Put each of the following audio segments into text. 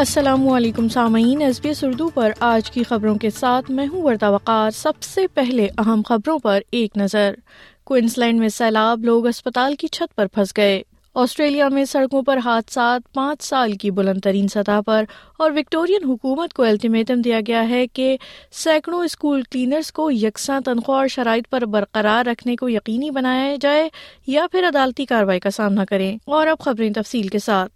السلام علیکم سامعین ایس بی ایس اردو پر آج کی خبروں کے ساتھ میں ہوں وردہ وقار سب سے پہلے اہم خبروں پر ایک نظر کوئنس لینڈ میں سیلاب لوگ اسپتال کی چھت پر پھنس گئے آسٹریلیا میں سڑکوں پر حادثات پانچ سال کی بلند ترین سطح پر اور وکٹورین حکومت کو الٹیمیٹم دیا گیا ہے کہ سینکڑوں اسکول کلینرز کو یکساں تنخواہ اور شرائط پر برقرار رکھنے کو یقینی بنایا جائے یا پھر عدالتی کاروائی کا سامنا کریں اور اب خبریں تفصیل کے ساتھ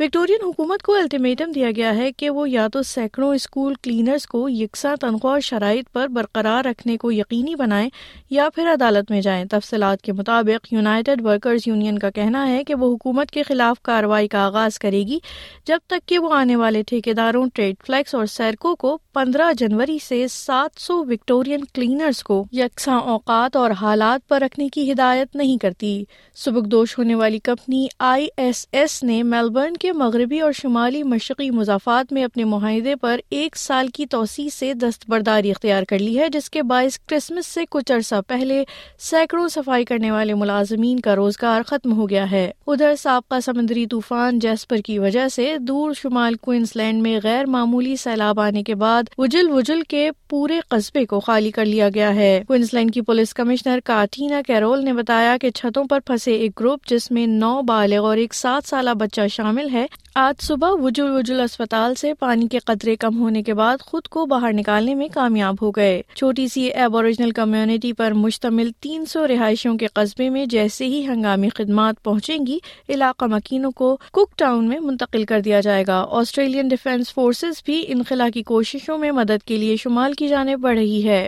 وکٹورین حکومت کو الٹیمیٹم دیا گیا ہے کہ وہ یا تو سینکڑوں اسکول کلینرس کو یکساں تنخواہ اور شرائط پر برقرار رکھنے کو یقینی بنائیں یا پھر عدالت میں جائیں تفصیلات کے مطابق یونائیٹڈ ورکرز یونین کا کہنا ہے کہ وہ حکومت کے خلاف کارروائی کا آغاز کرے گی جب تک کہ وہ آنے والے ٹھیکیداروں ٹریڈ فلیکس اور سیرکوں کو پندرہ جنوری سے سات سو وکٹورین کلینرس کو یکساں اوقات اور حالات پر رکھنے کی ہدایت نہیں کرتی سبکدوش ہونے والی کمپنی آئی ایس ایس نے میلبرن کے کے مغربی اور شمالی مشرقی مضافات میں اپنے معاہدے پر ایک سال کی توسیع سے دستبرداری اختیار کر لی ہے جس کے باعث کرسمس سے کچھ عرصہ پہلے سینکڑوں صفائی کرنے والے ملازمین کا روزگار ختم ہو گیا ہے ادھر سابقہ سمندری طوفان جیسپر کی وجہ سے دور شمال کوئنس لینڈ میں غیر معمولی سیلاب آنے کے بعد اجل وجل کے پورے قصبے کو خالی کر لیا گیا ہے کوئنس لینڈ کی پولیس کمشنر کاٹینا کیرول نے بتایا کہ چھتوں پر پھنسے ایک گروپ جس میں نو بالغ اور ایک سات سالہ بچہ شامل ہے ہے آج صبح وجول وجول اسپتال سے پانی کے قطرے کم ہونے کے بعد خود کو باہر نکالنے میں کامیاب ہو گئے چھوٹی سی ایبوریجنل کمیونٹی پر مشتمل تین سو رہائشیوں کے قصبے میں جیسے ہی ہنگامی خدمات پہنچیں گی علاقہ مکینوں کو کک ٹاؤن میں منتقل کر دیا جائے گا آسٹریلین ڈیفینس فورسز بھی انخلا کی کوششوں میں مدد کے لیے شمال کی جانب بڑھ رہی ہے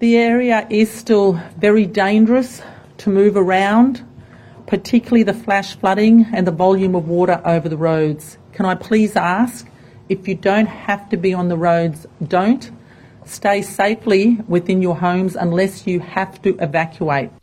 The area is still very dangerous to move around, particularly the flash flooding and the volume of water over the roads. Can I please ask, if you don't have to be on the roads, don't.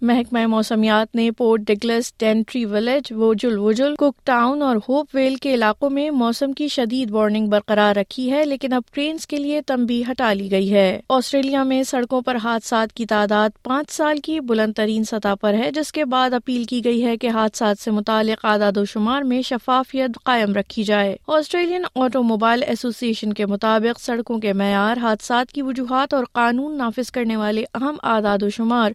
محکمہ موسمیات نے Port Douglas Daintree Village Wujal Wujal Cooktown اور Hope Vale کے علاقوں میں موسم کی شدید وارننگ برقرار رکھی ہے لیکن اب ٹرینس کے لیے تمبی ہٹا لی گئی ہے آسٹریلیا میں سڑکوں پر حادثات کی تعداد پانچ سال کی بلند ترین سطح پر ہے جس کے بعد اپیل کی گئی ہے کہ حادثات سے متعلق اعداد و شمار میں شفافیت قائم رکھی جائے آسٹریلین آٹو موبائل ایسوسی ایشن کے مطابق سڑکوں کے معیار حادثات کی وجوہات اور قانون نافذ کرنے والے اہم اعداد و شمار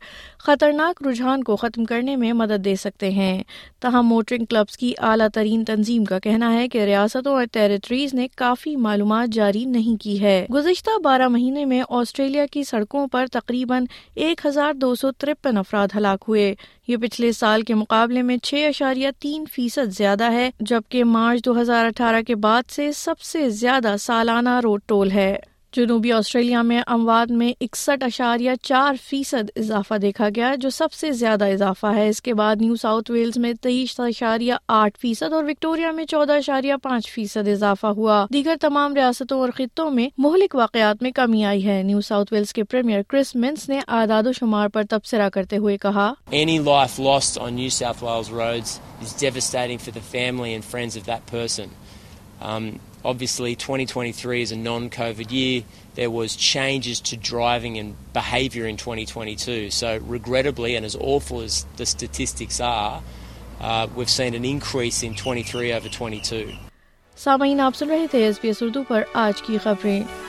خطرناک رجحان کو ختم کرنے میں مدد دے سکتے ہیں تاہم موٹرنگ کلبز کی اعلیٰ ترین تنظیم کا کہنا ہے کہ ریاستوں اور ٹیریٹریز نے کافی معلومات جاری نہیں کی ہے گزشتہ بارہ مہینے میں آسٹریلیا کی سڑکوں پر تقریباً ایک ہزار دو سو ترپن افراد ہلاک ہوئے یہ پچھلے سال کے مقابلے میں چھ اشاریہ تین فیصد زیادہ ہے جبکہ مارچ دو ہزار اٹھارہ کے بعد سے سب سے زیادہ سالانہ روڈ ٹول ہے جنوبی آسٹریلیا میں اموات میں اکسٹھ اشاریہ چار فیصد اضافہ دیکھا گیا جو سب سے زیادہ اضافہ ہے اس کے بعد نیو ساؤتھ ویلز میں تیئیس اشاریہ آٹھ فیصد اور وکٹوریہ میں چودہ اشاریہ پانچ فیصد اضافہ ہوا دیگر تمام ریاستوں اور خطوں میں مہلک واقعات میں کمی آئی ہے نیو ساؤتھ ویلز کے پریمیئر کرس منس نے اعداد و شمار پر تبصرہ کرتے ہوئے کہا obviously 2023 is a non-covid year there was changes to driving and behaviour in 2022 so regrettably and as awful as the statistics are uh, we've seen an increase in 23 over 22 سامعین آپ سن رہے تھے ایس بی ایس اردو پر آج کی خبریں